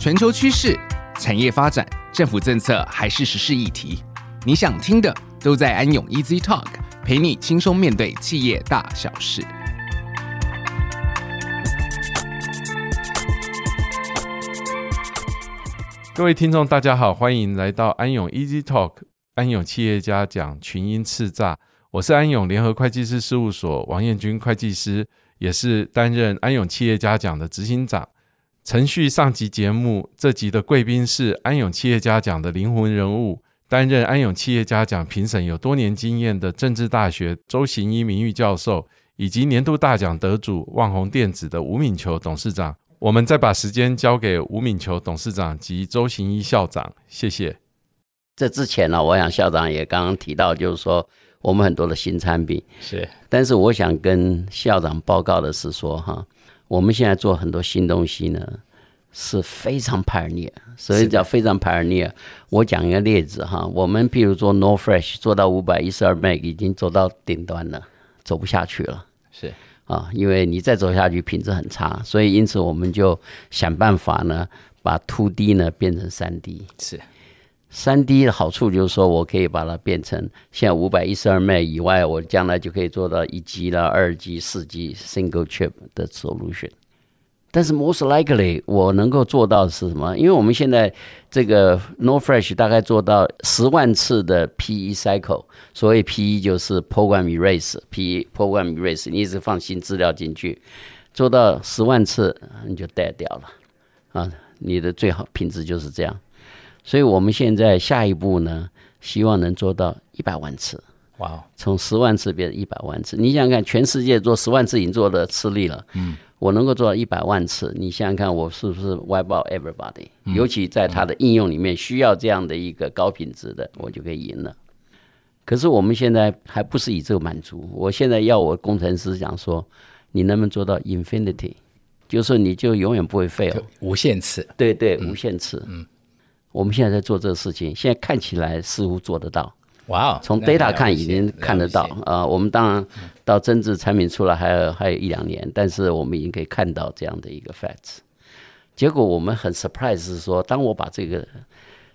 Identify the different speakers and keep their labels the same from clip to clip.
Speaker 1: 全球趋势、产业发展、政府政策还是时事议题，你想听的都在安永 Easy Talk，陪你轻松面对企业大小事。
Speaker 2: 各位听众，大家好，欢迎来到安永 Easy Talk，安永企业家讲群英叱咤。我是安永联合会计师事务所王彦军会计师，也是担任安永企业家奖的执行长。承续上集节目，这集的贵宾是安永企业家奖的灵魂人物，担任安永企业家奖评审有多年经验的政治大学周行一名誉教授，以及年度大奖得主旺宏电子的吴敏球董事长。我们再把时间交给吴敏球董事长及周行一校长，谢谢。
Speaker 3: 这之前呢，我想校长也刚刚提到，就是说我们很多的新产品是，但是我想跟校长报告的是说，哈，我们现在做很多新东西呢，是非常 pioneer，所以叫非常 pioneer。我讲一个例子哈，我们譬如说 NoFresh 做到五百一十二 Meg 已经走到顶端了，走不下去了，是。啊，因为你再走下去品质很差，所以因此我们就想办法呢，把 two D 呢变成三 D。是，三 D 的好处就是说我可以把它变成现在五百一十二 M 以外，我将来就可以做到一 G 了、二 G、四 G single chip 的 solution。但是 most likely 我能够做到的是什么？因为我们现在这个 NoFresh 大概做到十万次的 PE cycle，所谓 PE 就是 program erase，PE program erase，你一直放新资料进去，做到十万次你就 die 掉了啊！你的最好品质就是这样。所以我们现在下一步呢，希望能做到一百万次。哇！从十万次变成一百万次，你想想看，全世界做十万次已经做的吃力了。嗯。我能够做到一百万次，你想想看，我是不是 wipe out everybody？尤其在它的应用里面需要这样的一个高品质的，我就可以赢了。可是我们现在还不是以这个满足，我现在要我工程师讲说，你能不能做到 infinity？就是你就永远不会 fail，
Speaker 4: 无限次。
Speaker 3: 对对，无限次。嗯，我们现在在做这个事情，现在看起来似乎做得到。哇哦！从 data 看已经看得到啊、呃，我们当然到真正产品出来还有还有一两年，但是我们已经可以看到这样的一个 facts。结果我们很 surprise 是说，当我把这个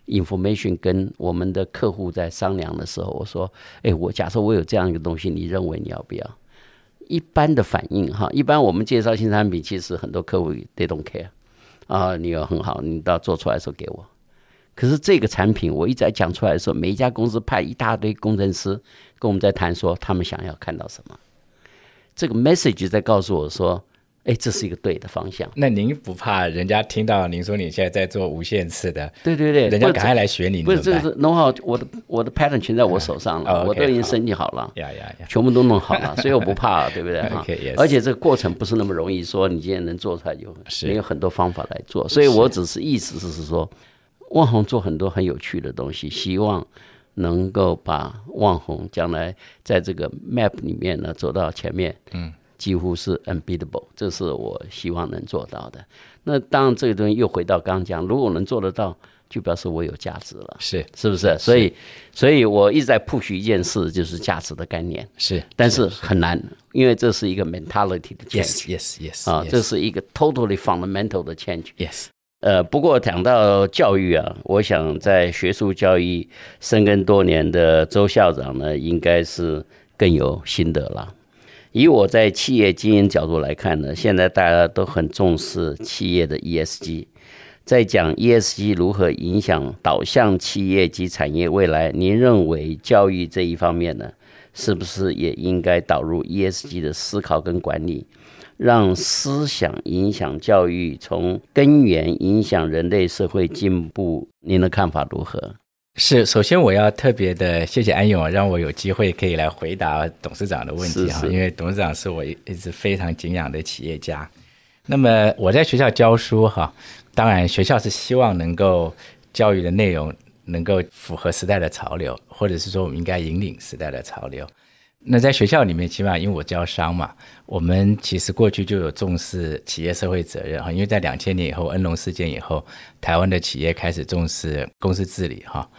Speaker 3: information 跟我们的客户在商量的时候，我说：“哎，我假设我有这样一个东西，你认为你要不要？”一般的反应哈，一般我们介绍新产品，其实很多客户 they don't care 啊，你有很好，你到做出来的时候给我。可是这个产品，我一直在讲出来的时候，每一家公司派一大堆工程师跟我们在谈，说他们想要看到什么。这个 message 在告诉我说，哎，这是一个对的方向。
Speaker 4: 那您不怕人家听到您说你现在在做无限次的？
Speaker 3: 对对对，
Speaker 4: 人家赶快来学你。
Speaker 3: 不是，这个是 know-how，我的我的 pattern 全在我手上了，我都已经设计好了，呀呀呀，全部都弄好了，所以我不怕，对不对？而且这个过程不是那么容易，说你今天能做出来就，你有很多方法来做，所以我只是意思是说。旺宏做很多很有趣的东西，希望能够把旺宏将来在这个 map 里面呢走到前面，嗯，几乎是 unbeatable，这是我希望能做到的。那当然，这个东西又回到刚刚讲，如果能做得到，就表示我有价值了，是。是不是？所以，所以我一直在 push 一件事，就是价值的概念，是，但是很难，因为这是一个 mentality 的 change，yes yes yes，啊，这是一个 totally fundamental 的 change，yes。呃，不过讲到教育啊，我想在学术教育深耕多年的周校长呢，应该是更有心得了。以我在企业经营角度来看呢，现在大家都很重视企业的 ESG，在讲 ESG 如何影响导向企业及产业未来，您认为教育这一方面呢，是不是也应该导入 ESG 的思考跟管理？让思想影响教育，从根源影响人类社会进步。您的看法如何？
Speaker 4: 是，首先我要特别的谢谢安勇，让我有机会可以来回答董事长的问题哈。因为董事长是我一直非常敬仰的企业家。那么我在学校教书哈，当然学校是希望能够教育的内容能够符合时代的潮流，或者是说我们应该引领时代的潮流。那在学校里面，起码因为我教商嘛，我们其实过去就有重视企业社会责任哈。因为在两千年以后，恩隆事件以后，台湾的企业开始重视公司治理哈。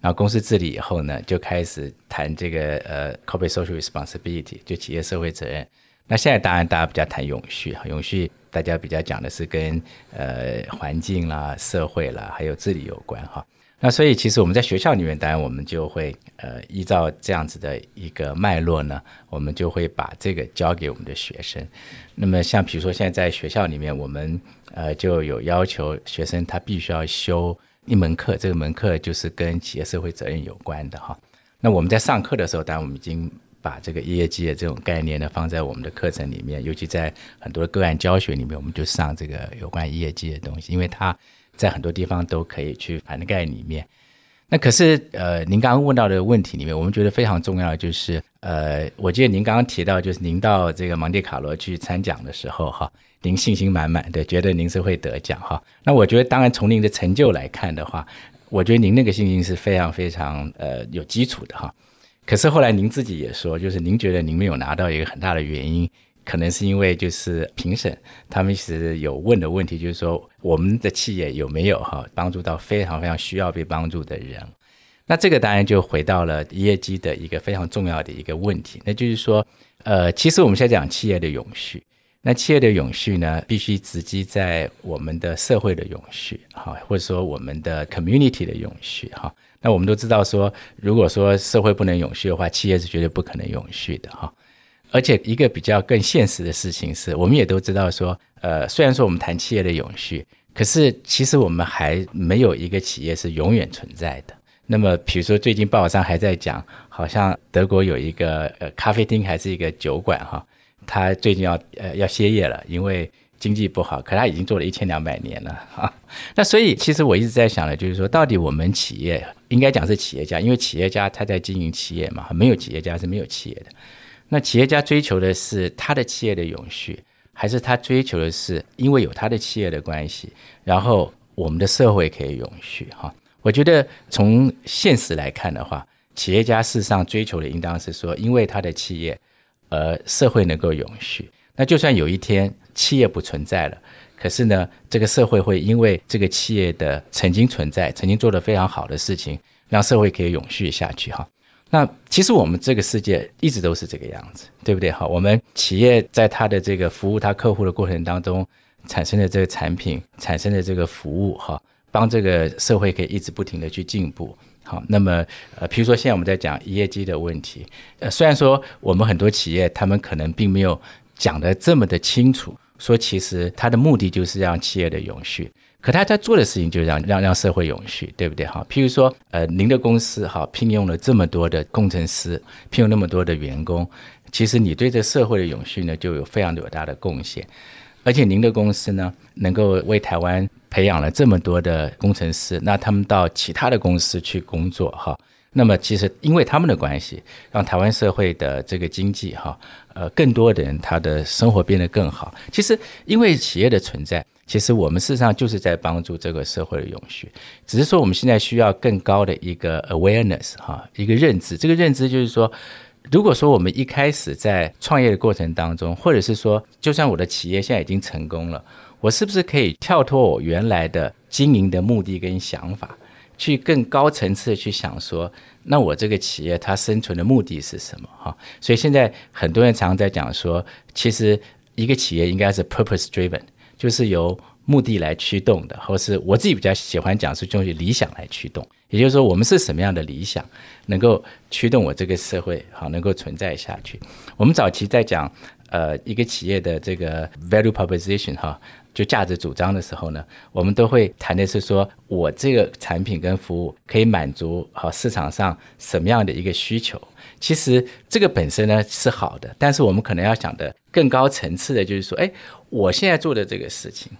Speaker 4: 然后公司治理以后呢，就开始谈这个呃 corporate social responsibility，就企业社会责任。那现在当然大家比较谈永续哈，永续。大家比较讲的是跟呃环境啦、社会啦，还有治理有关哈。那所以其实我们在学校里面，当然我们就会呃依照这样子的一个脉络呢，我们就会把这个教给我们的学生。那么像比如说现在在学校里面，我们呃就有要求学生他必须要修一门课，这个门课就是跟企业社会责任有关的哈。那我们在上课的时候，当然我们已经把这个 ESG 的这种概念呢放在我们的课程里面，尤其在很多个案教学里面，我们就上这个有关 ESG 的东西，因为它。在很多地方都可以去涵盖里面。那可是，呃，您刚刚问到的问题里面，我们觉得非常重要的就是，呃，我记得您刚刚提到，就是您到这个蒙地卡罗去参奖的时候，哈，您信心满满的，觉得您是会得奖，哈。那我觉得，当然从您的成就来看的话，我觉得您那个信心是非常非常呃有基础的，哈。可是后来您自己也说，就是您觉得您没有拿到一个很大的原因。可能是因为就是评审他们其实有问的问题，就是说我们的企业有没有哈帮助到非常非常需要被帮助的人？那这个当然就回到了业绩的一个非常重要的一个问题，那就是说，呃，其实我们现在讲企业的永续，那企业的永续呢，必须直击在我们的社会的永续，哈，或者说我们的 community 的永续，哈。那我们都知道说，如果说社会不能永续的话，企业是绝对不可能永续的，哈。而且一个比较更现实的事情是，我们也都知道说，呃，虽然说我们谈企业的永续，可是其实我们还没有一个企业是永远存在的。那么，比如说最近报纸上还在讲，好像德国有一个呃咖啡厅还是一个酒馆哈，它最近要呃要歇业了，因为经济不好。可它已经做了一千两百年了哈。那所以其实我一直在想的，就是说到底我们企业应该讲是企业家，因为企业家他在经营企业嘛，没有企业家是没有企业的。那企业家追求的是他的企业的永续，还是他追求的是因为有他的企业的关系，然后我们的社会可以永续？哈，我觉得从现实来看的话，企业家事实上追求的应当是说，因为他的企业，而社会能够永续。那就算有一天企业不存在了，可是呢，这个社会会因为这个企业的曾经存在，曾经做得非常好的事情，让社会可以永续下去。哈。那其实我们这个世界一直都是这个样子，对不对？好，我们企业在它的这个服务它客户的过程当中，产生的这个产品，产生的这个服务，哈，帮这个社会可以一直不停的去进步。好，那么呃，比如说现在我们在讲业绩的问题，呃，虽然说我们很多企业他们可能并没有讲得这么的清楚，说其实它的目的就是让企业的永续。可他在做的事情就是让让让社会永续，对不对？哈，譬如说，呃，您的公司哈聘用了这么多的工程师，聘用那么多的员工，其实你对这社会的永续呢就有非常有大的贡献。而且您的公司呢能够为台湾培养了这么多的工程师，那他们到其他的公司去工作哈，那么其实因为他们的关系，让台湾社会的这个经济哈，呃，更多的人他的生活变得更好。其实因为企业的存在。其实我们事实上就是在帮助这个社会的永续，只是说我们现在需要更高的一个 awareness 哈，一个认知。这个认知就是说，如果说我们一开始在创业的过程当中，或者是说，就算我的企业现在已经成功了，我是不是可以跳脱我原来的经营的目的跟想法，去更高层次的去想说，那我这个企业它生存的目的是什么？哈，所以现在很多人常常在讲说，其实一个企业应该是 purpose driven。就是由目的来驱动的，或是我自己比较喜欢讲是用理想来驱动。也就是说，我们是什么样的理想，能够驱动我这个社会好能够存在下去？我们早期在讲呃一个企业的这个 value proposition 哈，就价值主张的时候呢，我们都会谈的是说我这个产品跟服务可以满足好市场上什么样的一个需求。其实这个本身呢是好的，但是我们可能要想的更高层次的，就是说，哎，我现在做的这个事情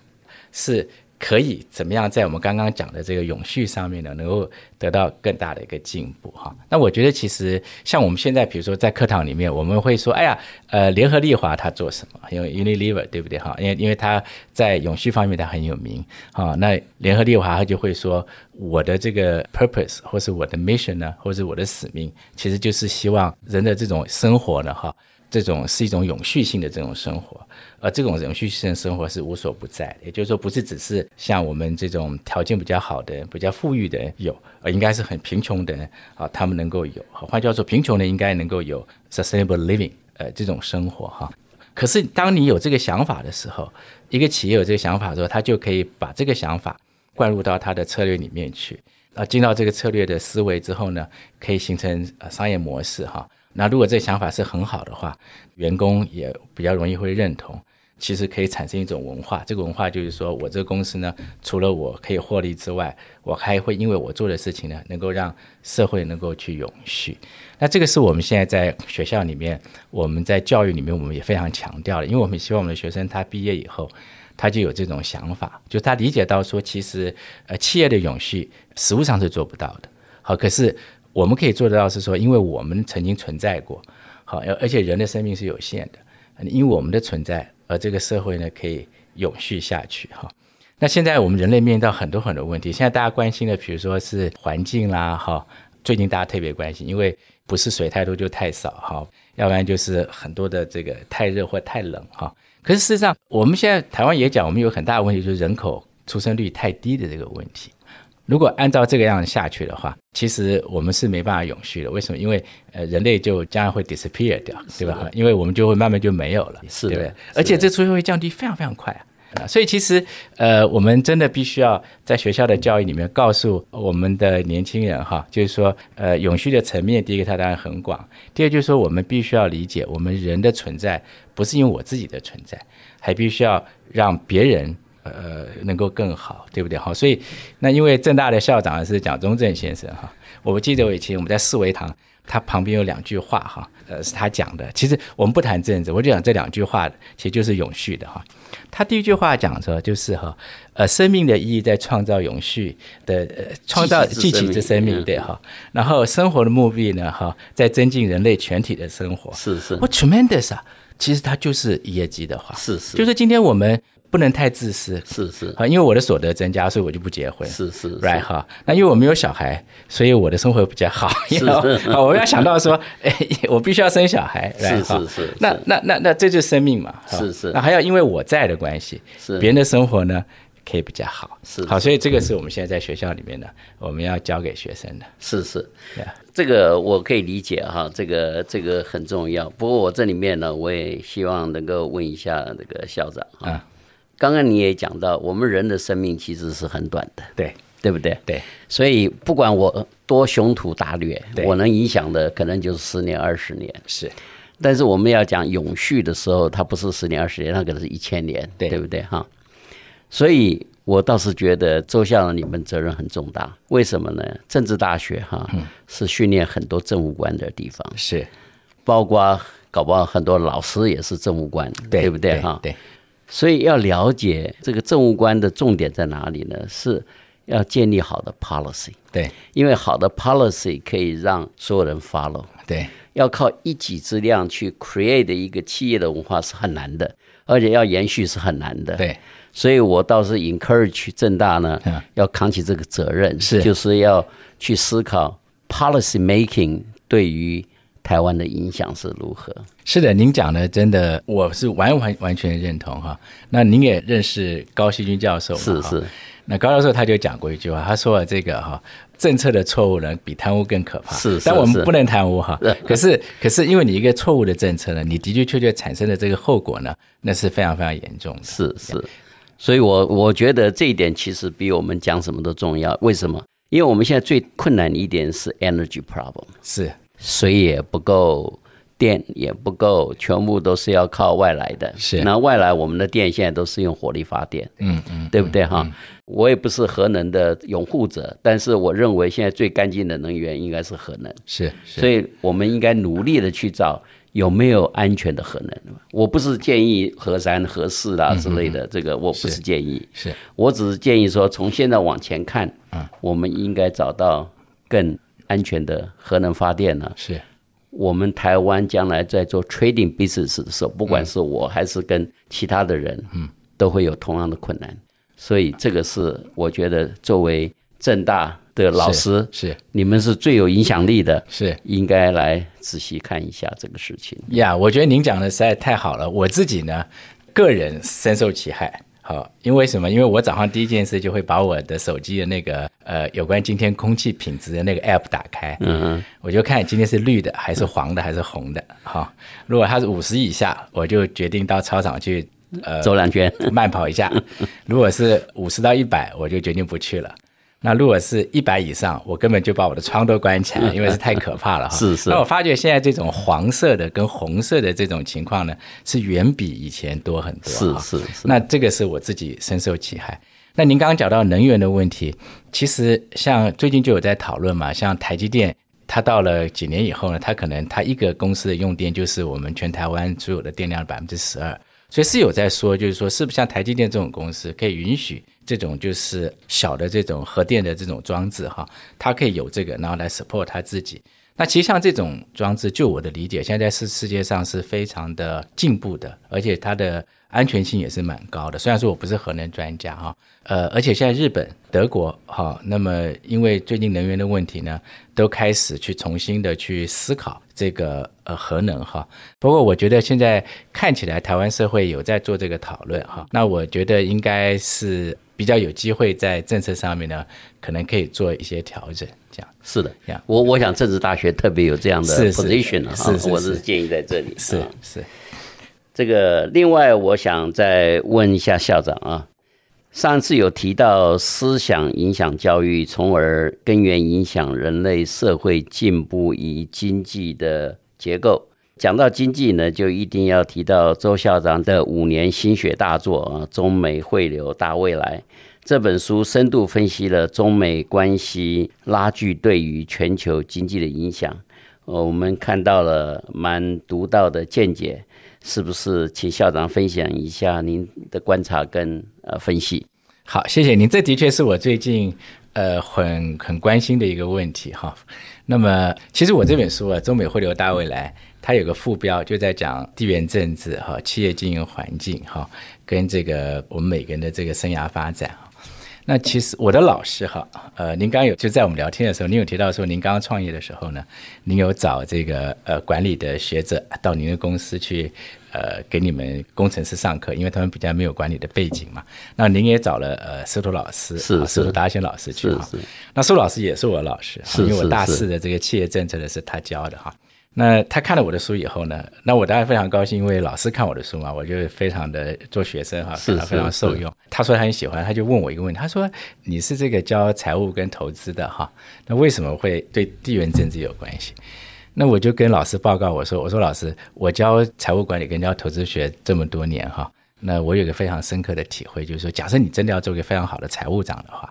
Speaker 4: 是可以怎么样在我们刚刚讲的这个永续上面呢，能够得到更大的一个进步哈。那我觉得其实像我们现在，比如说在课堂里面，我们会说，哎呀，呃，联合利华它做什么？因为 Unilever 对不对哈？因为因为它在永续方面它很有名哈。那联合利华它就会说，我的这个 purpose 或是我的 mission 呢，或是我的使命，其实就是希望人的这种生活呢哈。这种是一种永续性的这种生活，而这种永续性生活是无所不在的，也就是说，不是只是像我们这种条件比较好的、比较富裕的有，而应该是很贫穷的人啊，他们能够有。换句话说，贫穷的应该能够有 sustainable living，呃，这种生活哈。可是当你有这个想法的时候，一个企业有这个想法的时候，他就可以把这个想法灌入到他的策略里面去。啊，进到这个策略的思维之后呢，可以形成呃商业模式哈。那如果这个想法是很好的话，员工也比较容易会认同。其实可以产生一种文化，这个文化就是说我这个公司呢，除了我可以获利之外，我还会因为我做的事情呢，能够让社会能够去永续。那这个是我们现在在学校里面，我们在教育里面，我们也非常强调的，因为我们希望我们的学生他毕业以后，他就有这种想法，就他理解到说，其实呃企业的永续实物上是做不到的。好，可是我们可以做得到，是说因为我们曾经存在过，好，而且人的生命是有限的，因为我们的存在。而这个社会呢，可以永续下去哈。那现在我们人类面临到很多很多问题，现在大家关心的，比如说是环境啦哈，最近大家特别关心，因为不是水太多就太少哈，要不然就是很多的这个太热或太冷哈。可是事实上，我们现在台湾也讲，我们有很大的问题，就是人口出生率太低的这个问题。如果按照这个样子下去的话，其实我们是没办法永续的。为什么？因为呃，人类就将来会 disappear 掉，对吧？因为我们就会慢慢就没有了，是对不对？而且这出现会降低非常非常快啊！所以其实呃，我们真的必须要在学校的教育里面告诉我们的年轻人哈，就是说呃，永续的层面，第一个它当然很广，第二就是说我们必须要理解，我们人的存在不是因为我自己的存在，还必须要让别人。呃，能够更好，对不对？好，所以那因为正大的校长是蒋中正先生哈，我记得我以前我们在四维堂，他旁边有两句话哈，呃，是他讲的。其实我们不谈政治，我就讲这两句话，其实就是永续的哈。他第一句话讲说就是哈，呃，生命的意义在创造永续的，呃，创造继起之生命，对哈。然后生活的目的呢哈，在增进人类全体的生活。是是，我 tremendous 啊，其实他就是一页机的话，是是，就是今天我们。不能太自私，是是啊，因为我的所得增加，所以我就不结婚，是是，right 哈。那因为我没有小孩，所以我的生活比较好。是是，我要想到说，哎，我必须要生小孩，是是是。那那那那这就是生命嘛，是是。那还要因为我在的关系，是别人的生活呢可以比较好，是好。所以这个是我们现在在学校里面的，我们要教给学生的，是是。这个我可以理解哈，这个这个很重要。不过我这里面呢，我也希望能够问一下那个校长啊。刚刚你也讲到，我们人的生命其实是很短的，对对不对？对，所以不管我多雄图大略，我能影响的可能就是十年、二十年。是，但是我们要讲永续的时候，它不是十年、二十年，它可能是一千年，对，对不对？哈，所以我倒是觉得周校长你们责任很重大。为什么呢？政治大学哈、嗯、是训练很多政务官的地方，是，包括搞不好很多老师也是政务官，对，对不对？哈，对。所以要了解这个政务官的重点在哪里呢？是要建立好的 policy，对，因为好的 policy 可以让所有人 follow，对，要靠一己之量去 create 一个企业的文化是很难的，而且要延续是很难的，对，所以我倒是 encourage 正大呢，要扛起这个责任，是，就是要去思考 policy making 对于。台湾的影响是如何？是的，您讲的真的，我是完完完全认同哈。那您也认识高希军教授，是是。那高教授他就讲过一句话，他说了这个哈，政策的错误呢，比贪污更可怕。是，是，但我们不能贪污哈。可是，可是因为你一个错误的政策呢，你的的确确产生的这个后果呢，那是非常非常严重的。
Speaker 3: 是是。所以我我觉得这一点其实比我们讲什么都重要。为什么？因为我们现在最困难的一点是 energy problem。是。水也不够，电也不够，全部都是要靠外来的。是，那外来我们的电现在都是用火力发电。嗯嗯，对不对哈？我也不是核能的拥护者，但是我认为现在最干净的能源应该是核能。是，所以我们应该努力的去找有没有安全的核能。我不是建议核三、核四啦之类的，这个我不是建议。是，我只是建议说，从现在往前看，我们应该找到更。安全的核能发电呢？是我们台湾将来在做 trading business 的时候，不管是我还是跟其他的人，嗯，都会有同样的困难。所以这个是我觉得作为正大的老师，是你们是最有影响力的，是应该来仔细看一下这个事情。呀，我觉得您讲的实在太好了，我自己呢，个人深受其害。
Speaker 4: 好，因为什么？因为我早上第一件事就会把我的手机的那个呃有关今天空气品质的那个 app 打开，嗯嗯，我就看今天是绿的还是黄的还是红的。好，如果它是五十以下，我就决定到操场去呃
Speaker 3: 走两圈
Speaker 4: 慢跑一下；如果是五十到一百，我就决定不去了。那如果是一百以上，我根本就把我的窗都关起来，因为是太可怕了哈。
Speaker 3: 是是。
Speaker 4: 那我发觉现在这种黄色的跟红色的这种情况呢，是远比以前多很多。
Speaker 3: 是是是。
Speaker 4: 那这个是我自己深受其害。那您刚刚讲到能源的问题，其实像最近就有在讨论嘛，像台积电，它到了几年以后呢，它可能它一个公司的用电就是我们全台湾所有的电量的百分之十二。所以是有在说，就是说，是不是像台积电这种公司可以允许这种就是小的这种核电的这种装置哈，它可以有这个，然后来 support 它自己。那其实像这种装置，就我的理解，现在是世界上是非常的进步的，而且它的安全性也是蛮高的。虽然说我不是核能专家哈，呃，而且现在日本、德国哈，那么因为最近能源的问题呢，都开始去重新的去思考。这个呃核能哈，不过我觉得现在看起来台湾社会有在做这个讨论哈，那我觉得应该是比较有机会在政策上面呢，可能可以做一些调整，这样
Speaker 3: 是的，这样我我想政治大学特别有这样的 position 哈，
Speaker 4: 是是是
Speaker 3: 我是建议在这里
Speaker 4: 是是
Speaker 3: 这个，另外我想再问一下校长啊。上次有提到思想影响教育，从而根源影响人类社会进步与经济的结构。讲到经济呢，就一定要提到周校长的五年心血大作啊，《中美汇流大未来》这本书，深度分析了中美关系拉锯对于全球经济的影响。呃，我们看到了蛮独到的见解。是不是请校长分享一下您的观察跟呃分析？
Speaker 4: 好，谢谢您。这的确是我最近呃很很关心的一个问题哈。那么，其实我这本书啊，《中美汇流大未来》，它有个副标就在讲地缘政治哈、企业经营环境哈，跟这个我们每个人的这个生涯发展。那其实我的老师哈，呃，您刚刚有就在我们聊天的时候，您有提到说，您刚刚创业的时候呢，您有找这个呃管理的学者到您的公司去，呃，给你们工程师上课，因为他们比较没有管理的背景嘛。那您也找了呃司徒老师，
Speaker 3: 是
Speaker 4: 司徒达贤老师去哈。那苏老师也是我老师，因为我大四的这个企业政策的是他教的哈。那他看了我的书以后呢，那我当然非常高兴，因为老师看我的书嘛，我就非常的做学生哈，非常非常受用。他说他很喜欢，他就问我一个问题，他说你是这个教财务跟投资的哈，那为什么会对地缘政治有关系？那我就跟老师报告我说，我说老师，我教财务管理跟教投资学这么多年哈，那我有个非常深刻的体会，就是说，假设你真的要做一个非常好的财务长的话。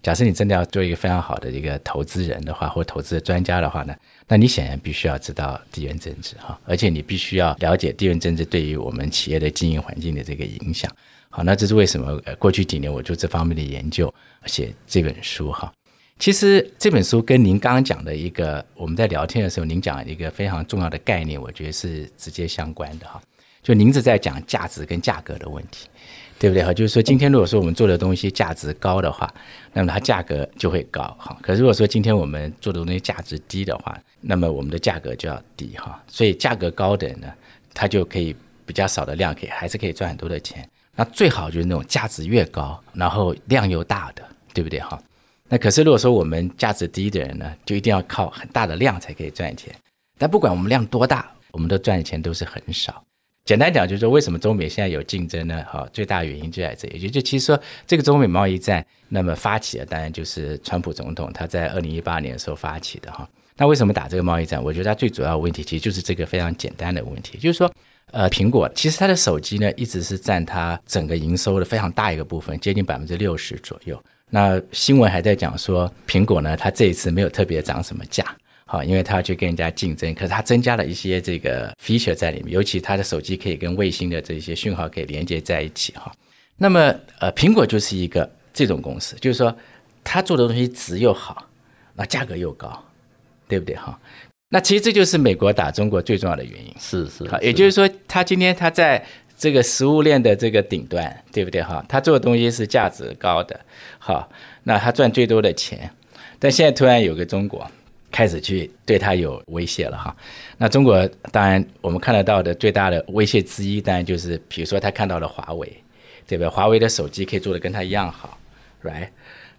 Speaker 4: 假设你真的要做一个非常好的一个投资人的话，或投资的专家的话呢，那你显然必须要知道地缘政治哈，而且你必须要了解地缘政治对于我们企业的经营环境的这个影响。好，那这是为什么？呃，过去几年我做这方面的研究，写这本书哈。其实这本书跟您刚刚讲的一个我们在聊天的时候，您讲一个非常重要的概念，我觉得是直接相关的哈。就您是在讲价值跟价格的问题。对不对哈？就是说，今天如果说我们做的东西价值高的话，那么它价格就会高哈。可是如果说今天我们做的东西价值低的话，那么我们的价格就要低哈。所以价格高的人呢，它就可以比较少的量，可以还是可以赚很多的钱。那最好就是那种价值越高，然后量又大的，对不对哈？那可是如果说我们价值低的人呢，就一定要靠很大的量才可以赚钱。但不管我们量多大，我们的赚的钱都是很少。简单讲就是说，为什么中美现在有竞争呢？哈，最大原因就在这里，也就就其实说这个中美贸易战，那么发起的当然就是川普总统他在二零一八年的时候发起的哈。那为什么打这个贸易战？我觉得它最主要的问题其实就是这个非常简单的问题，就是说，呃，苹果其实它的手机呢一直是占它整个营收的非常大一个部分，接近百分之六十左右。那新闻还在讲说，苹果呢它这一次没有特别涨什么价。好，因为它要去跟人家竞争，可是它增加了一些这个 feature 在里面，尤其它的手机可以跟卫星的这些讯号可以连接在一起哈。那么呃，苹果就是一个这种公司，就是说它做的东西值又好，那价格又高，对不对哈？那其实这就是美国打中国最重要的原因。
Speaker 3: 是是，
Speaker 4: 好，也就是说他今天他在这个食物链的这个顶端，对不对哈？他做的东西是价值高的，好，那他赚最多的钱，但现在突然有个中国。开始去对他有威胁了哈，那中国当然我们看得到的最大的威胁之一，当然就是比如说他看到了华为，对不对？华为的手机可以做的跟他一样好，right？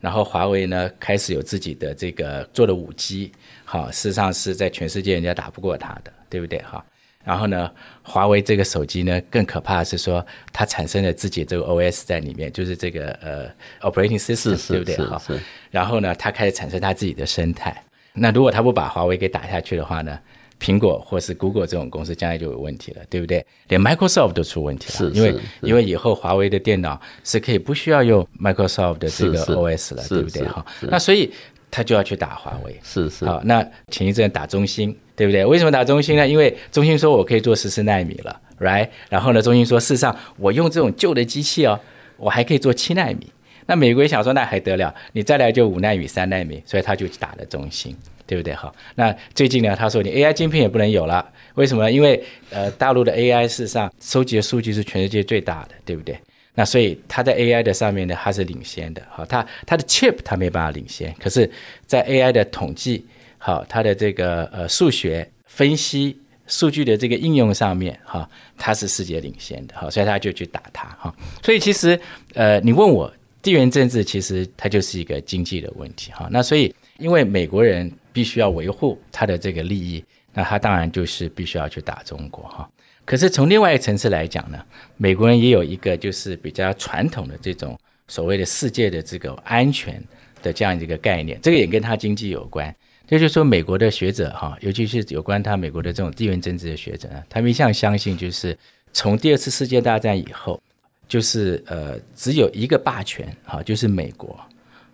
Speaker 4: 然后华为呢开始有自己的这个做的五 G，好，事实上是在全世界人家打不过他的，对不对？哈。然后呢，华为这个手机呢，更可怕的是说，它产生了自己这个 OS 在里面，就是这个呃 operating system，对不对？哈。然后呢，它开始产生它自己的生态。那如果它不把华为给打下去的话呢，苹果或是 Google 这种公司将来就有问题了，对不对？连 Microsoft 都出问题了，是因为因为以后华为的电脑是可以不需要用 Microsoft 的这个 OS 了，对不对？哈。那所以他就要去打华为，
Speaker 3: 是是。
Speaker 4: 好，那前一阵打中兴。对不对？为什么打中兴呢？因为中兴说我可以做十四纳米了，right？然后呢，中兴说事实上我用这种旧的机器哦，我还可以做七纳米。那美国人想说那还得了？你再来就五纳米、三纳米，所以他就打了中兴，对不对？好，那最近呢，他说你 AI 晶片也不能有了，为什么？因为呃，大陆的 AI 事实上收集的数据是全世界最大的，对不对？那所以他在 AI 的上面呢，它是领先的。好，它它的 chip 它没办法领先，可是，在 AI 的统计。好，它的这个呃数学分析数据的这个应用上面，哈，它是世界领先的，好，所以他就去打它，哈。所以其实呃，你问我地缘政治，其实它就是一个经济的问题，哈。那所以因为美国人必须要维护他的这个利益，那他当然就是必须要去打中国，哈。可是从另外一个层次来讲呢，美国人也有一个就是比较传统的这种所谓的世界的这个安全的这样一个概念，这个也跟他经济有关。这就是说，美国的学者哈，尤其是有关他美国的这种地缘政治的学者呢，他们一向相信，就是从第二次世界大战以后，就是呃，只有一个霸权哈，就是美国。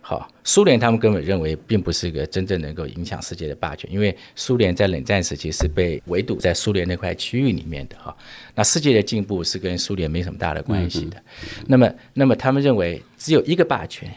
Speaker 4: 好，苏联他们根本认为并不是一个真正能够影响世界的霸权，因为苏联在冷战时期是被围堵在苏联那块区域里面的哈。那世界的进步是跟苏联没什么大的关系的。那么，那么他们认为只有一个霸权。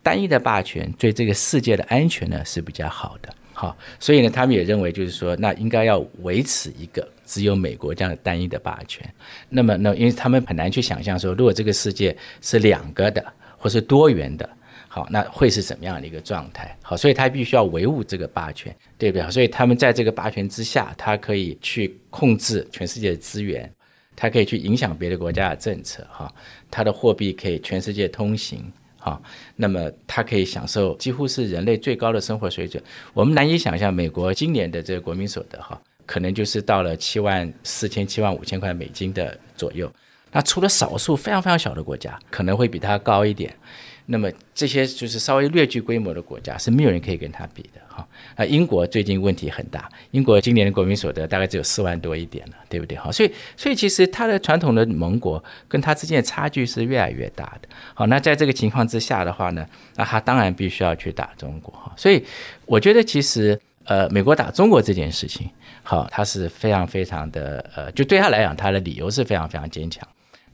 Speaker 4: 单一的霸权对这个世界的安全呢是比较好的，好，所以呢，他们也认为就是说，那应该要维持一个只有美国这样的单一的霸权。那么，那因为他们很难去想象说，如果这个世界是两个的或是多元的，好，那会是怎么样的一个状态？好，所以他必须要维护这个霸权，对不对？所以他们在这个霸权之下，他可以去控制全世界的资源，他可以去影响别的国家的政策，哈，他的货币可以全世界通行。好，那么他可以享受几乎是人类最高的生活水准。我们难以想象，美国今年的这个国民所得哈，可能就是到了七万四千、七万五千块美金的左右。那除了少数非常非常小的国家，可能会比它高一点。那么这些就是稍微略具规模的国家，是没有人可以跟他比的哈。啊，英国最近问题很大，英国今年的国民所得大概只有四万多一点了，对不对？哈，所以所以其实它的传统的盟国跟它之间的差距是越来越大的。好，那在这个情况之下的话呢，那他当然必须要去打中国哈。所以我觉得其实呃，美国打中国这件事情，好，他是非常非常的呃，就对他来讲，他的理由是非常非常坚强。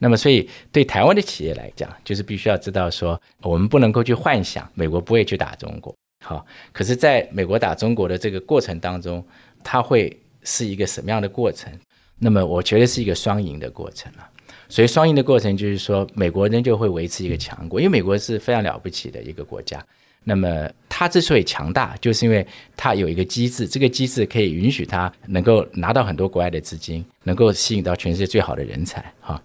Speaker 4: 那么，所以对台湾的企业来讲，就是必须要知道说，我们不能够去幻想美国不会去打中国。好，可是在美国打中国的这个过程当中，它会是一个什么样的过程？那么，我觉得是一个双赢的过程啊。所以，双赢的过程就是说，美国仍旧会维持一个强国，因为美国是非常了不起的一个国家。那么，它之所以强大，就是因为它有一个机制，这个机制可以允许它能够拿到很多国外的资金，能够吸引到全世界最好的人才。哈。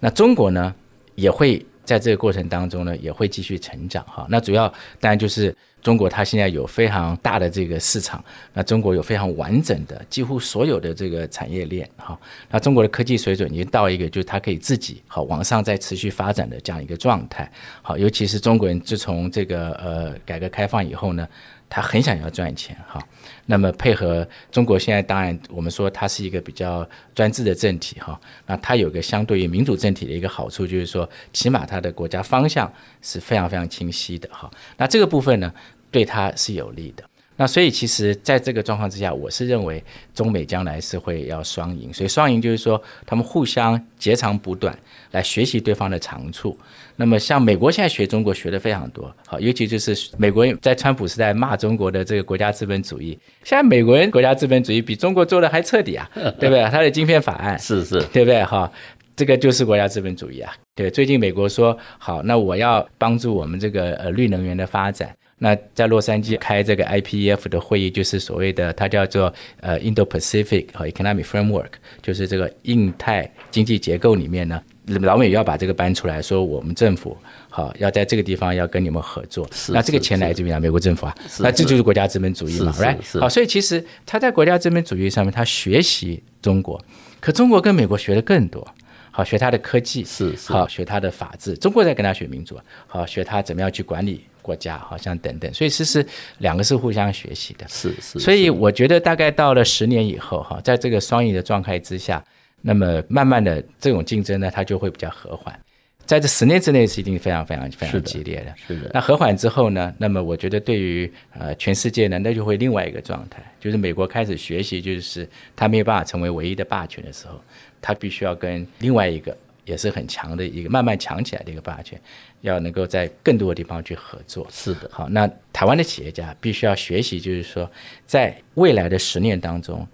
Speaker 4: 那中国呢，也会在这个过程当中呢，也会继续成长哈。那主要当然就是中国，它现在有非常大的这个市场，那中国有非常完整的几乎所有的这个产业链哈。那中国的科技水准已经到一个，就是它可以自己好往上再持续发展的这样一个状态。好，尤其是中国人自从这个呃改革开放以后呢。他很想要赚钱哈，那么配合中国现在，当然我们说它是一个比较专制的政体哈，那它有个相对于民主政体的一个好处，就是说起码它的国家方向是非常非常清晰的哈。那这个部分呢，对它是有利的。那所以其实在这个状况之下，我是认为中美将来是会要双赢，所以双赢就是说他们互相截长补短，来学习对方的长处。那么，像美国现在学中国学的非常多，好，尤其就是美国在川普时代骂中国的这个国家资本主义，现在美国人国家资本主义比中国做的还彻底啊，对不对？他的晶片法案
Speaker 3: 是是，
Speaker 4: 对不对？哈，这个就是国家资本主义啊。对，最近美国说好，那我要帮助我们这个呃绿能源的发展。那在洛杉矶开这个 IPEF 的会议，就是所谓的它叫做呃 Indo-Pacific 和 Economic Framework，就是这个印太经济结构里面呢。老美要把这个搬出来，说我们政府好要在这个地方要跟你们合作，那这个钱来自于哪？美国政府啊，那这就是国家资本主义嘛，right？好，所以其实他在国家资本主义上面，他学习中国，可中国跟美国学的更多。好，学他的科技，
Speaker 3: 是，是
Speaker 4: 好学他的法治。中国在跟他学民主，好学他怎么样去管理国家，好像等等。所以其实两个是互相学习的，
Speaker 3: 是是。
Speaker 4: 所以我觉得大概到了十年以后，哈，在这个双赢的状态之下，那么慢慢的这种竞争呢，它就会比较和缓。在这十年之内是一定非常非常非常激烈的。
Speaker 3: 是的。是的。
Speaker 4: 那和缓之后呢，那么我觉得对于呃全世界呢，那就会另外一个状态，就是美国开始学习，就是他没有办法成为唯一的霸权的时候，他必须要跟另外一个。也是很强的一个慢慢强起来的一个霸权，要能够在更多的地方去合作。
Speaker 3: 是的，
Speaker 4: 好，那台湾的企业家必须要学习，就是说，在未来的十年当中，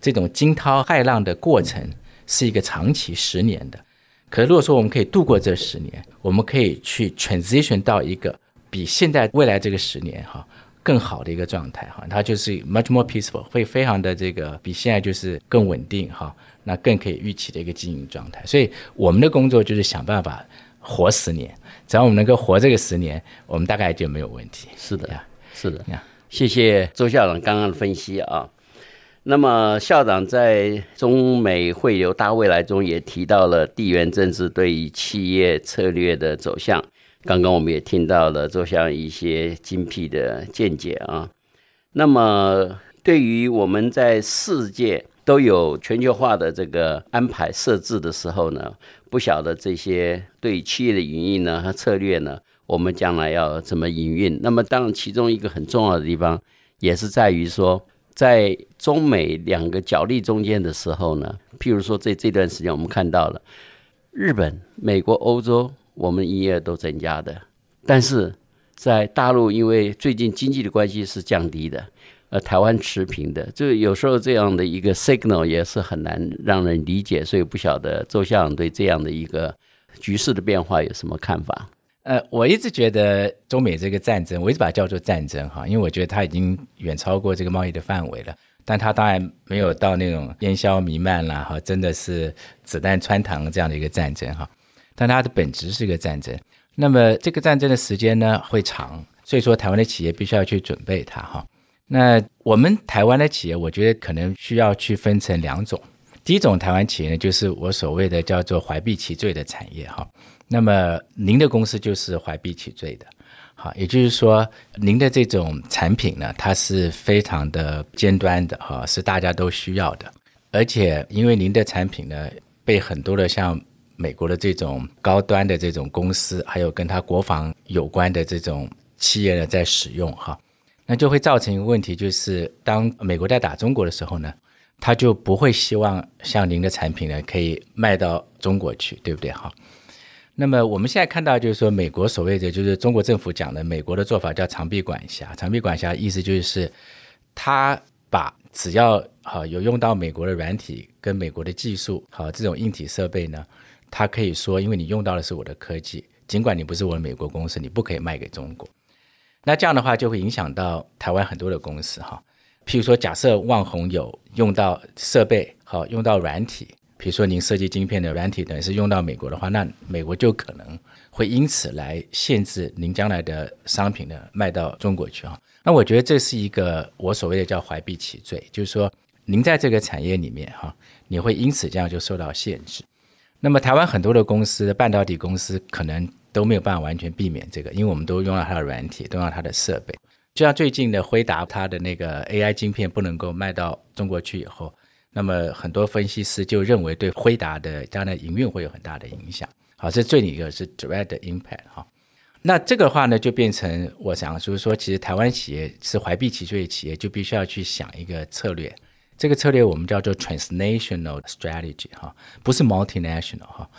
Speaker 4: 这种惊涛骇浪的过程是一个长期十年的。可是如果说我们可以度过这十年，我们可以去 transition 到一个比现在未来这个十年哈更好的一个状态哈，它就是 much more peaceful，会非常的这个比现在就是更稳定哈。那更可以预期的一个经营状态，所以我们的工作就是想办法活十年，只要我们能够活这个十年，我们大概就没有问题。
Speaker 3: 是的，是的。谢谢周校长刚刚的分析啊。那么校长在中美汇流大未来中也提到了地缘政治对于企业策略的走向，刚刚我们也听到了周校长一些精辟的见解啊。那么对于我们在世界。都有全球化的这个安排设置的时候呢，不晓得这些对企业的营运呢和策略呢，我们将来要怎么营运？那么当然，其中一个很重要的地方，也是在于说，在中美两个角力中间的时候呢，譬如说这这段时间我们看到了日本、美国、欧洲，我们营业都增加的，但是在大陆，因为最近经济的关系是降低的。呃，台湾持平的，就有时候这样的一个 signal 也是很难让人理解，所以不晓得周校长对这样的一个局势的变化有什么看法？
Speaker 4: 呃，我一直觉得中美这个战争，我一直把它叫做战争哈，因为我觉得它已经远超过这个贸易的范围了，但它当然没有到那种烟硝弥漫啦哈，真的是子弹穿膛这样的一个战争哈，但它的本质是一个战争。那么这个战争的时间呢会长，所以说台湾的企业必须要去准备它哈。那我们台湾的企业，我觉得可能需要去分成两种。第一种台湾企业呢，就是我所谓的叫做怀璧其罪的产业哈。那么您的公司就是怀璧其罪的，好，也就是说您的这种产品呢，它是非常的尖端的哈，是大家都需要的。而且因为您的产品呢，被很多的像美国的这种高端的这种公司，还有跟它国防有关的这种企业呢，在使用哈。那就会造成一个问题，就是当美国在打中国的时候呢，他就不会希望像您的产品呢可以卖到中国去，对不对？哈。那么我们现在看到，就是说美国所谓的就是中国政府讲的，美国的做法叫长臂管辖。长臂管辖意思就是，他把只要好有用到美国的软体跟美国的技术，好这种硬体设备呢，他可以说，因为你用到的是我的科技，尽管你不是我的美国公司，你不可以卖给中国。那这样的话就会影响到台湾很多的公司哈，譬如说假设万宏有用到设备好，用到软体，比如说您设计晶片的软体等于是用到美国的话，那美国就可能会因此来限制您将来的商品呢卖到中国去哈。那我觉得这是一个我所谓的叫怀璧其罪，就是说您在这个产业里面哈，你会因此这样就受到限制。那么台湾很多的公司，半导体公司可能。都没有办法完全避免这个，因为我们都用了它的软体，都用到它的设备。就像最近的辉达，它的那个 AI 晶片不能够卖到中国去以后，那么很多分析师就认为对辉达的将来营运会有很大的影响。好，这最一个是 direct impact 哈。那这个话呢，就变成我想就是说，其实台湾企业是怀璧其罪的企业，就必须要去想一个策略。这个策略我们叫做 transnational strategy 哈，不是 multinational 哈。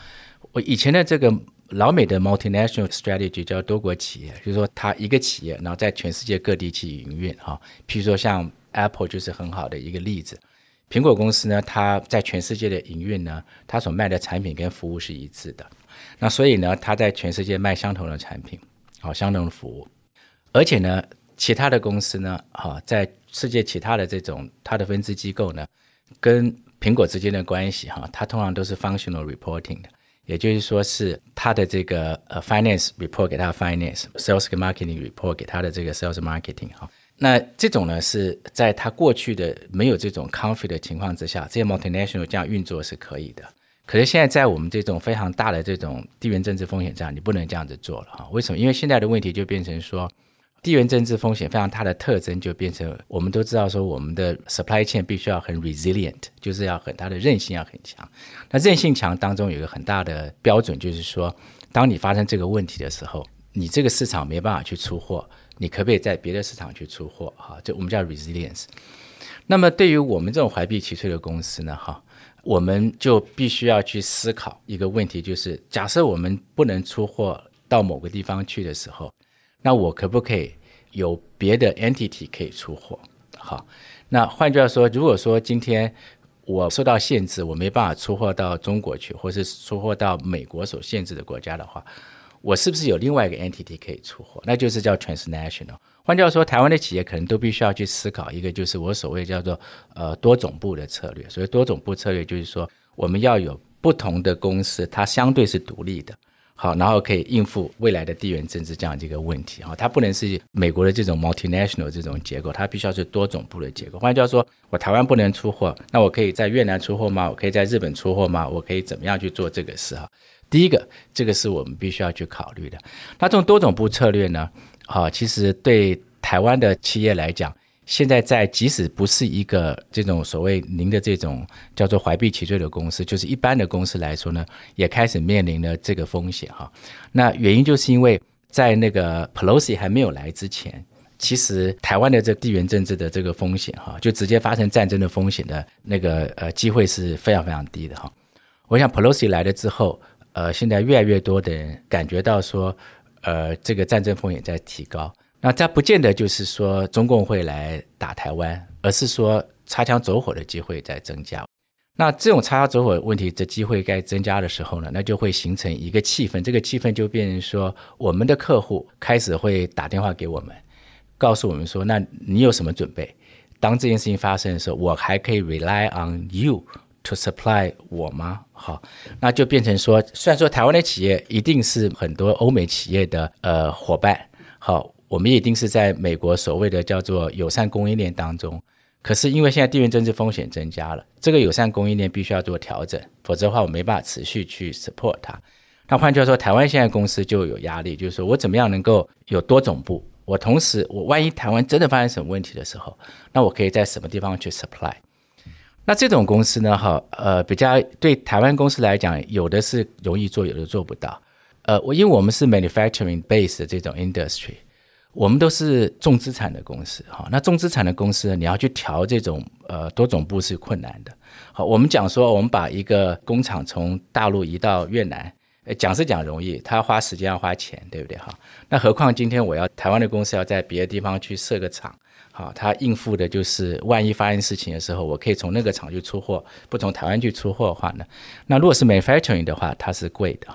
Speaker 4: 我以前的这个。老美的 multinational strategy 叫多国企业，就是说它一个企业，然后在全世界各地去营运哈。譬如说像 Apple 就是很好的一个例子。苹果公司呢，它在全世界的营运呢，它所卖的产品跟服务是一致的。那所以呢，它在全世界卖相同的产品，好，相同的服务。而且呢，其他的公司呢，哈，在世界其他的这种它的分支机构呢，跟苹果之间的关系哈，它通常都是 functional reporting 的。也就是说是它的这个呃 finance report 给它的 finance，sales 跟 marketing report 给它的这个 sales marketing 哈。那这种呢是在他过去的没有这种 conflict 的情况之下，这些 multinational 这样运作是可以的。可是现在在我们这种非常大的这种地缘政治风险上，你不能这样子做了哈。为什么？因为现在的问题就变成说，地缘政治风险非常大的特征就变成，我们都知道说，我们的 supply chain 必须要很 resilient，就是要很大的韧性要很强。那韧性强当中有一个很大的标准，就是说，当你发生这个问题的时候，你这个市场没办法去出货。你可不可以在别的市场去出货？哈，就我们叫 resilience。那么对于我们这种怀璧其罪的公司呢，哈，我们就必须要去思考一个问题，就是假设我们不能出货到某个地方去的时候，那我可不可以有别的 entity 可以出货？好，那换句话说，如果说今天我受到限制，我没办法出货到中国去，或是出货到美国所限制的国家的话。我是不是有另外一个 entity 可以出货？那就是叫 transnational。换句话说，台湾的企业可能都必须要去思考一个，就是我所谓叫做呃多总部的策略。所谓多总部策略就是说，我们要有不同的公司，它相对是独立的，好，然后可以应付未来的地缘政治这样的一个问题。哈，它不能是美国的这种 multinational 这种结构，它必须要是多总部的结构。换句话说，我台湾不能出货，那我可以在越南出货吗？我可以在日本出货吗？我可以怎么样去做这个事？哈。第一个，这个是我们必须要去考虑的。那这种多总部策略呢，好，其实对台湾的企业来讲，现在在即使不是一个这种所谓您的这种叫做怀璧其罪的公司，就是一般的公司来说呢，也开始面临了这个风险哈。那原因就是因为在那个 Pelosi 还没有来之前，其实台湾的这地缘政治的这个风险哈，就直接发生战争的风险的那个呃机会是非常非常低的哈。我想 Pelosi 来了之后。呃，现在越来越多的人感觉到说，呃，这个战争风险在提高。那这不见得就是说中共会来打台湾，而是说擦枪走火的机会在增加。那这种擦枪走火问题的机会该增加的时候呢，那就会形成一个气氛，这个气氛就变成说，我们的客户开始会打电话给我们，告诉我们说，那你有什么准备？当这件事情发生的时候，我还可以 rely on you。to supply 我吗？好，那就变成说，虽然说台湾的企业一定是很多欧美企业的呃伙伴，好，我们一定是在美国所谓的叫做友善供应链当中。可是因为现在地缘政治风险增加了，这个友善供应链必须要做调整，否则的话我没办法持续去 support 它。那换句话说，台湾现在公司就有压力，就是说我怎么样能够有多总部？我同时，我万一台湾真的发生什么问题的时候，那我可以在什么地方去 supply？那这种公司呢，哈，呃，比较对台湾公司来讲，有的是容易做，有的做不到。呃，我因为我们是 manufacturing base 的这种 industry，我们都是重资产的公司，哈。那重资产的公司，你要去调这种呃多总部是困难的。好，我们讲说，我们把一个工厂从大陆移到越南，呃，讲是讲容易，它花时间要花钱，对不对？哈。那何况今天我要台湾的公司要在别的地方去设个厂。好，他应付的就是万一发生事情的时候，我可以从那个厂去出货，不从台湾去出货的话呢，那如果是 manufacturing 的话，它是贵的。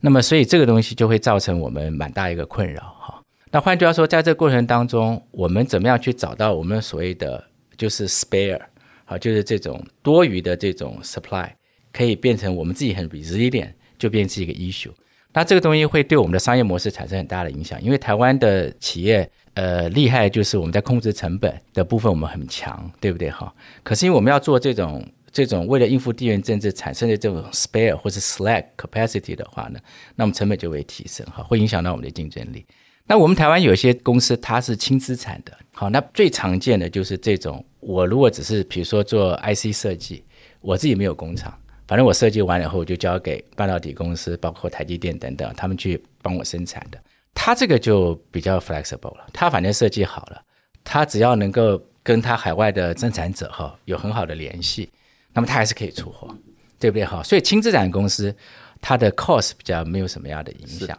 Speaker 4: 那么，所以这个东西就会造成我们蛮大一个困扰哈。那换句话说，在这个过程当中，我们怎么样去找到我们所谓的就是 spare，好，就是这种多余的这种 supply，可以变成我们自己很 resilient，就变成一个 issue。那这个东西会对我们的商业模式产生很大的影响，因为台湾的企业，呃，厉害就是我们在控制成本的部分我们很强，对不对哈？可是因为我们要做这种这种为了应付地缘政治产生的这种 spare 或是 slack capacity 的话呢，那么成本就会提升哈，会影响到我们的竞争力。那我们台湾有些公司它是轻资产的，好，那最常见的就是这种，我如果只是比如说做 IC 设计，我自己没有工厂。反正我设计完了以后，我就交给半导体公司，包括台积电等等，他们去帮我生产的。他这个就比较 flexible 了，他反正设计好了，他只要能够跟他海外的生产者哈有很好的联系，那么他还是可以出货，对不对哈？所以轻资产公司它的 cost 比较没有什么样的影响。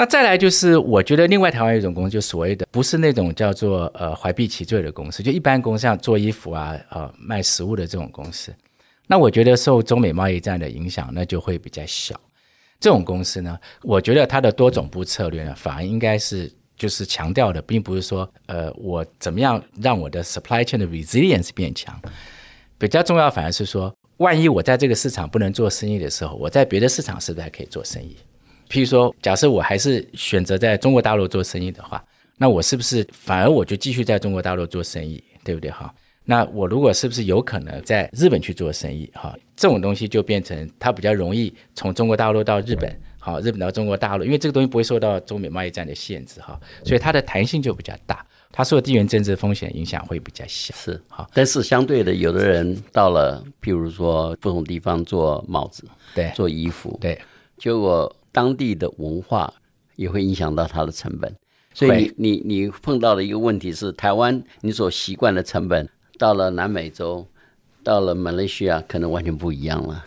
Speaker 4: 那再来就是，我觉得另外台湾有一种公司，就所谓的不是那种叫做呃怀璧其罪的公司，就一般公司像做衣服啊、呃卖食物的这种公司。那我觉得受中美贸易战的影响，那就会比较小。这种公司呢，我觉得它的多总部策略呢，反而应该是就是强调的，并不是说，呃，我怎么样让我的 supply chain 的 resilience 变强。比较重要反而是说，万一我在这个市场不能做生意的时候，我在别的市场是不是还可以做生意？譬如说，假设我还是选择在中国大陆做生意的话，那我是不是反而我就继续在中国大陆做生意，对不对？哈，那我如果是不是有可能在日本去做生意？哈，这种东西就变成它比较容易从中国大陆到日本，好，日本到中国大陆，因为这个东西不会受到中美贸易战的限制，哈，所以它的弹性就比较大。它受地缘政治风险影响会比较小，
Speaker 3: 是哈，但是相对的，有的人到了，譬如说不同地方做帽子，
Speaker 4: 对，
Speaker 3: 做衣服，
Speaker 4: 对，
Speaker 3: 结果当地的文化也会影响到它的成本，所以你你你碰到的一个问题是，台湾你所习惯的成本，到了南美洲，到了马来西亚，可能完全不一样了。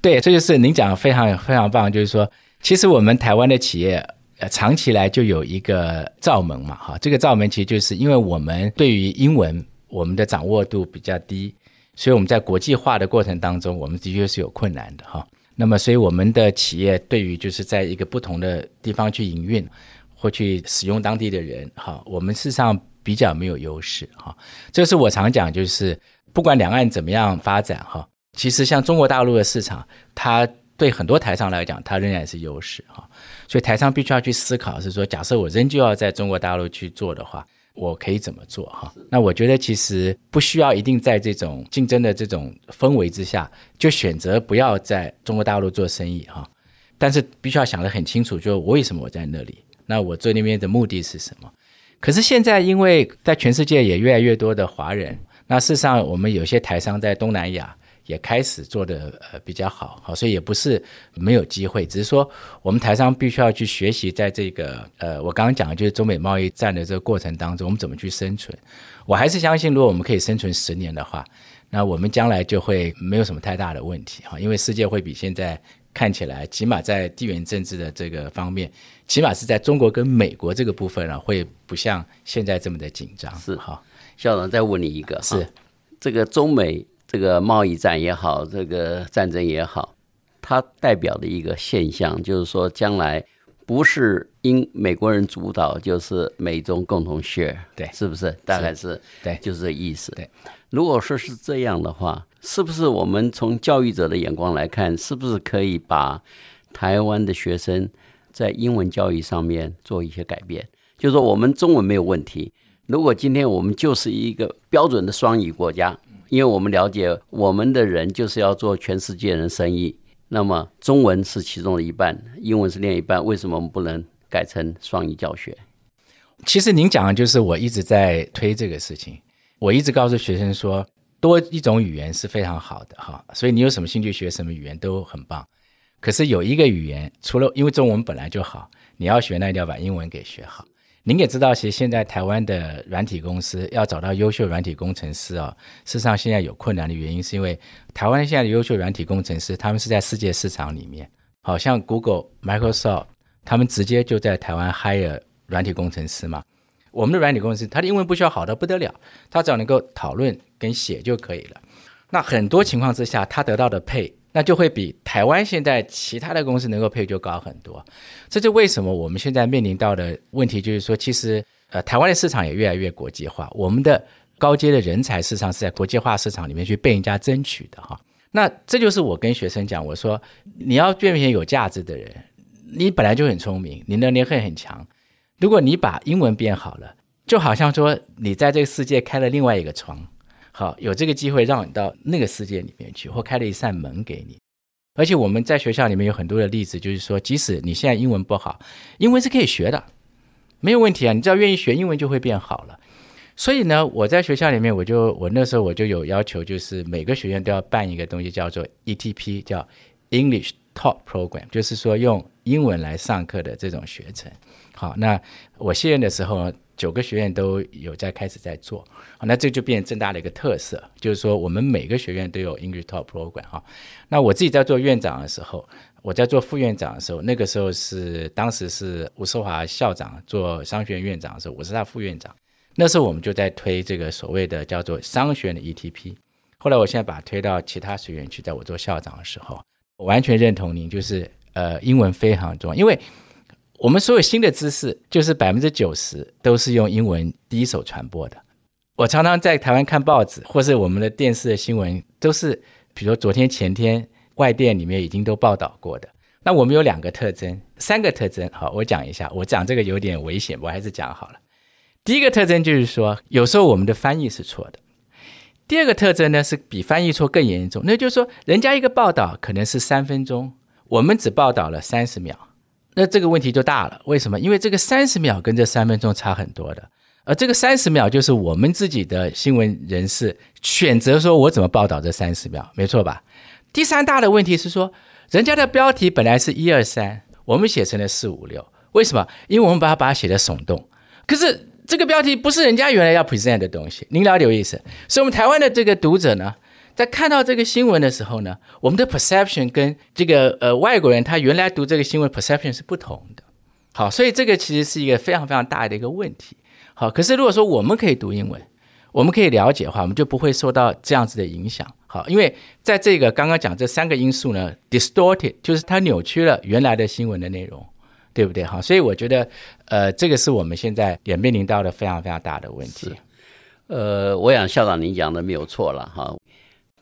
Speaker 4: 对，这就是您讲的非常非常棒，就是说，其实我们台湾的企业。呃，长期来就有一个罩门嘛，哈，这个罩门其实就是因为我们对于英文我们的掌握度比较低，所以我们在国际化的过程当中，我们的确是有困难的哈。那么，所以我们的企业对于就是在一个不同的地方去营运或去使用当地的人，哈，我们事实上比较没有优势哈。这是我常讲，就是不管两岸怎么样发展哈，其实像中国大陆的市场，它对很多台商来讲，它仍然是优势哈。所以台商必须要去思考，是说，假设我仍旧要在中国大陆去做的话，我可以怎么做哈？那我觉得其实不需要一定在这种竞争的这种氛围之下，就选择不要在中国大陆做生意哈。但是必须要想得很清楚，就为什么我在那里？那我做那边的目的是什么？可是现在因为在全世界也越来越多的华人，那事实上我们有些台商在东南亚。也开始做的呃比较好，好，所以也不是没有机会，只是说我们台商必须要去学习，在这个呃我刚刚讲的就是中美贸易战的这个过程当中，我们怎么去生存。我还是相信，如果我们可以生存十年的话，那我们将来就会没有什么太大的问题哈，因为世界会比现在看起来，起码在地缘政治的这个方面，起码是在中国跟美国这个部分呢，会不像现在这么的紧张。
Speaker 3: 是哈，校长再问你一个，
Speaker 4: 是
Speaker 3: 这个中美。这个贸易战也好，这个战争也好，它代表的一个现象就是说，将来不是因美国人主导，就是美中共同 share，
Speaker 4: 对，
Speaker 3: 是不是？大概是，
Speaker 4: 对，
Speaker 3: 就是这意思。
Speaker 4: 对，
Speaker 3: 如果说是这样的话，是不是我们从教育者的眼光来看，是不是可以把台湾的学生在英文教育上面做一些改变？就是说，我们中文没有问题，如果今天我们就是一个标准的双语国家。因为我们了解，我们的人就是要做全世界人生意，那么中文是其中的一半，英文是另一半，为什么我们不能改成双语教学？
Speaker 4: 其实您讲的就是我一直在推这个事情，我一直告诉学生说，多一种语言是非常好的哈，所以你有什么兴趣学什么语言都很棒。可是有一个语言，除了因为中文本来就好，你要学那一定要把英文给学好。您也知道，其实现在台湾的软体公司要找到优秀软体工程师啊，事实上现在有困难的原因，是因为台湾现在的优秀软体工程师，他们是在世界市场里面，好像 Google、Microsoft，他们直接就在台湾 hire 软体工程师嘛。我们的软体工程师，他的英文不需要好的不得了，他只要能够讨论跟写就可以了。那很多情况之下，他得到的 pay。那就会比台湾现在其他的公司能够配就高很多，这就为什么我们现在面临到的问题就是说，其实呃台湾的市场也越来越国际化，我们的高阶的人才市场是在国际化市场里面去被人家争取的哈。那这就是我跟学生讲，我说你要变成有价值的人，你本来就很聪明，你能力会很强，如果你把英文变好了，就好像说你在这个世界开了另外一个窗。好，有这个机会让你到那个世界里面去，或开了一扇门给你。而且我们在学校里面有很多的例子，就是说，即使你现在英文不好，英文是可以学的，没有问题啊。你只要愿意学，英文就会变好了。所以呢，我在学校里面，我就我那时候我就有要求，就是每个学院都要办一个东西，叫做 ETP，叫 English Talk Program，就是说用英文来上课的这种学程。好，那我卸任的时候。九个学院都有在开始在做，那这就变成政大的一个特色，就是说我们每个学院都有 English Talk Program 哈。那我自己在做院长的时候，我在做副院长的时候，那个时候是当时是吴世华校长做商学院院长的时候，我是他副院长。那时候我们就在推这个所谓的叫做商学院的 ETP。后来我现在把它推到其他学院去，在我做校长的时候，我完全认同您，就是呃英文非常重要，因为。我们所有新的知识，就是百分之九十都是用英文第一手传播的。我常常在台湾看报纸，或是我们的电视的新闻，都是比如说昨天、前天外电里面已经都报道过的。那我们有两个特征，三个特征。好，我讲一下。我讲这个有点危险，我还是讲好了。第一个特征就是说，有时候我们的翻译是错的。第二个特征呢，是比翻译错更严重。那就是说，人家一个报道可能是三分钟，我们只报道了三十秒，那这个问题就大了。为什么？因为这个三十秒跟这三分钟差很多的，而这个三十秒就是我们自己的新闻人士选择说我怎么报道这三十秒，没错吧？第三大的问题是说。人家的标题本来是一二三，我们写成了四五六，为什么？因为我们把它把它写的耸动。可是这个标题不是人家原来要 present 的东西，您了解我意思？所以，我们台湾的这个读者呢，在看到这个新闻的时候呢，我们的 perception 跟这个呃外国人他原来读这个新闻 perception 是不同的。好，所以这个其实是一个非常非常大的一个问题。好，可是如果说我们可以读英文，我们可以了解的话，我们就不会受到这样子的影响。好，因为在这个刚刚讲这三个因素呢，distorted 就是它扭曲了原来的新闻的内容，对不对？好，所以我觉得，呃，这个是我们现在也面临到的非常非常大的问题。
Speaker 3: 呃，我想校长您讲的没有错了哈，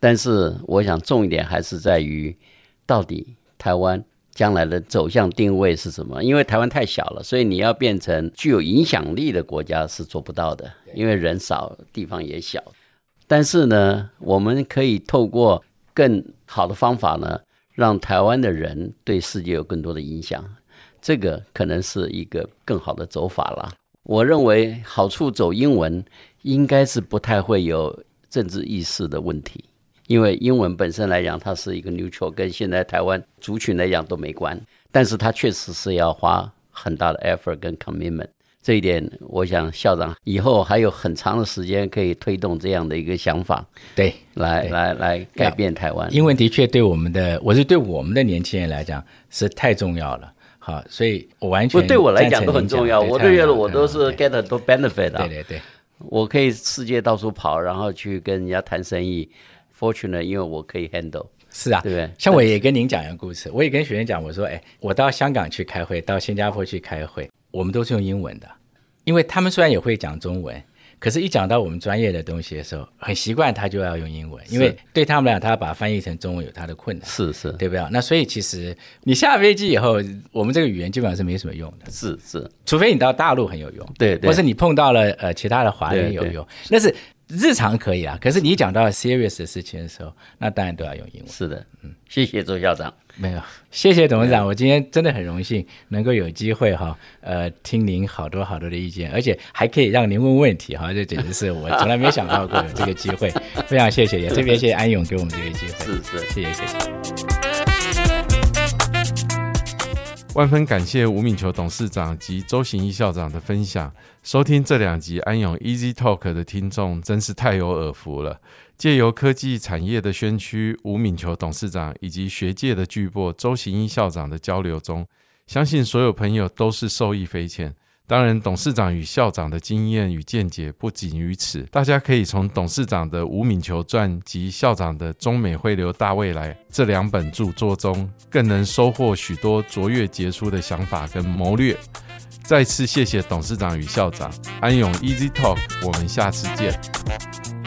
Speaker 3: 但是我想重一点还是在于，到底台湾将来的走向定位是什么？因为台湾太小了，所以你要变成具有影响力的国家是做不到的，因为人少，地方也小。但是呢，我们可以透过更好的方法呢，让台湾的人对世界有更多的影响。这个可能是一个更好的走法了。我认为好处走英文，应该是不太会有政治意识的问题，因为英文本身来讲，它是一个 neutral，跟现在台湾族群来讲都没关。但是它确实是要花很大的 effort 跟 commitment。这一点，我想校长以后还有很长的时间可以推动这样的一个想法，
Speaker 4: 对，
Speaker 3: 来来来改变台湾。
Speaker 4: 英文的确对我们的，我是对我们的年轻人来讲是太重要了。好，所以我完全
Speaker 3: 不对我来讲都很重要。我对我都是 get 很多 benefit 的。
Speaker 4: 对对对，
Speaker 3: 我可以世界到处跑，然后去跟人家谈生意。Fortunate，因为我可以 handle。
Speaker 4: 是啊，对不对？像我也跟您讲一个故事，我也跟学员讲，我说，哎，我到香港去开会，到新加坡去开会。我们都是用英文的，因为他们虽然也会讲中文，可是，一讲到我们专业的东西的时候，很习惯他就要用英文，因为对他们来讲，他要把它翻译成中文有他的困难，
Speaker 3: 是是，
Speaker 4: 对不对？那所以其实你下飞机以后，我们这个语言基本上是没什么用的，
Speaker 3: 是是，
Speaker 4: 除非你到大陆很有用，
Speaker 3: 对对，
Speaker 4: 或是你碰到了呃其他的华人有用，那是。日常可以啊，可是你讲到 serious 的事情的时候，那当然都要用英文。
Speaker 3: 是的，嗯，谢谢周校长。
Speaker 4: 没有，谢谢董事长，我今天真的很荣幸能够有机会哈，呃，听您好多好多的意见，而且还可以让您问问题哈，这简直是我从来没想到过有这个机会，非常谢谢，也特别谢谢安勇给我们这个机会。
Speaker 3: 是是，
Speaker 4: 谢谢谢谢。
Speaker 2: 万分感谢吴敏球董事长及周行一校长的分享。收听这两集安永 Easy Talk 的听众真是太有耳福了。借由科技产业的先驱吴敏球董事长以及学界的巨擘周行一校长的交流中，相信所有朋友都是受益匪浅。当然，董事长与校长的经验与见解不仅于此，大家可以从董事长的《吴敏球传》及校长的《中美汇流大未来》这两本著作中，更能收获许多卓越杰出的想法跟谋略。再次谢谢董事长与校长，安永 Easy Talk，我们下次见。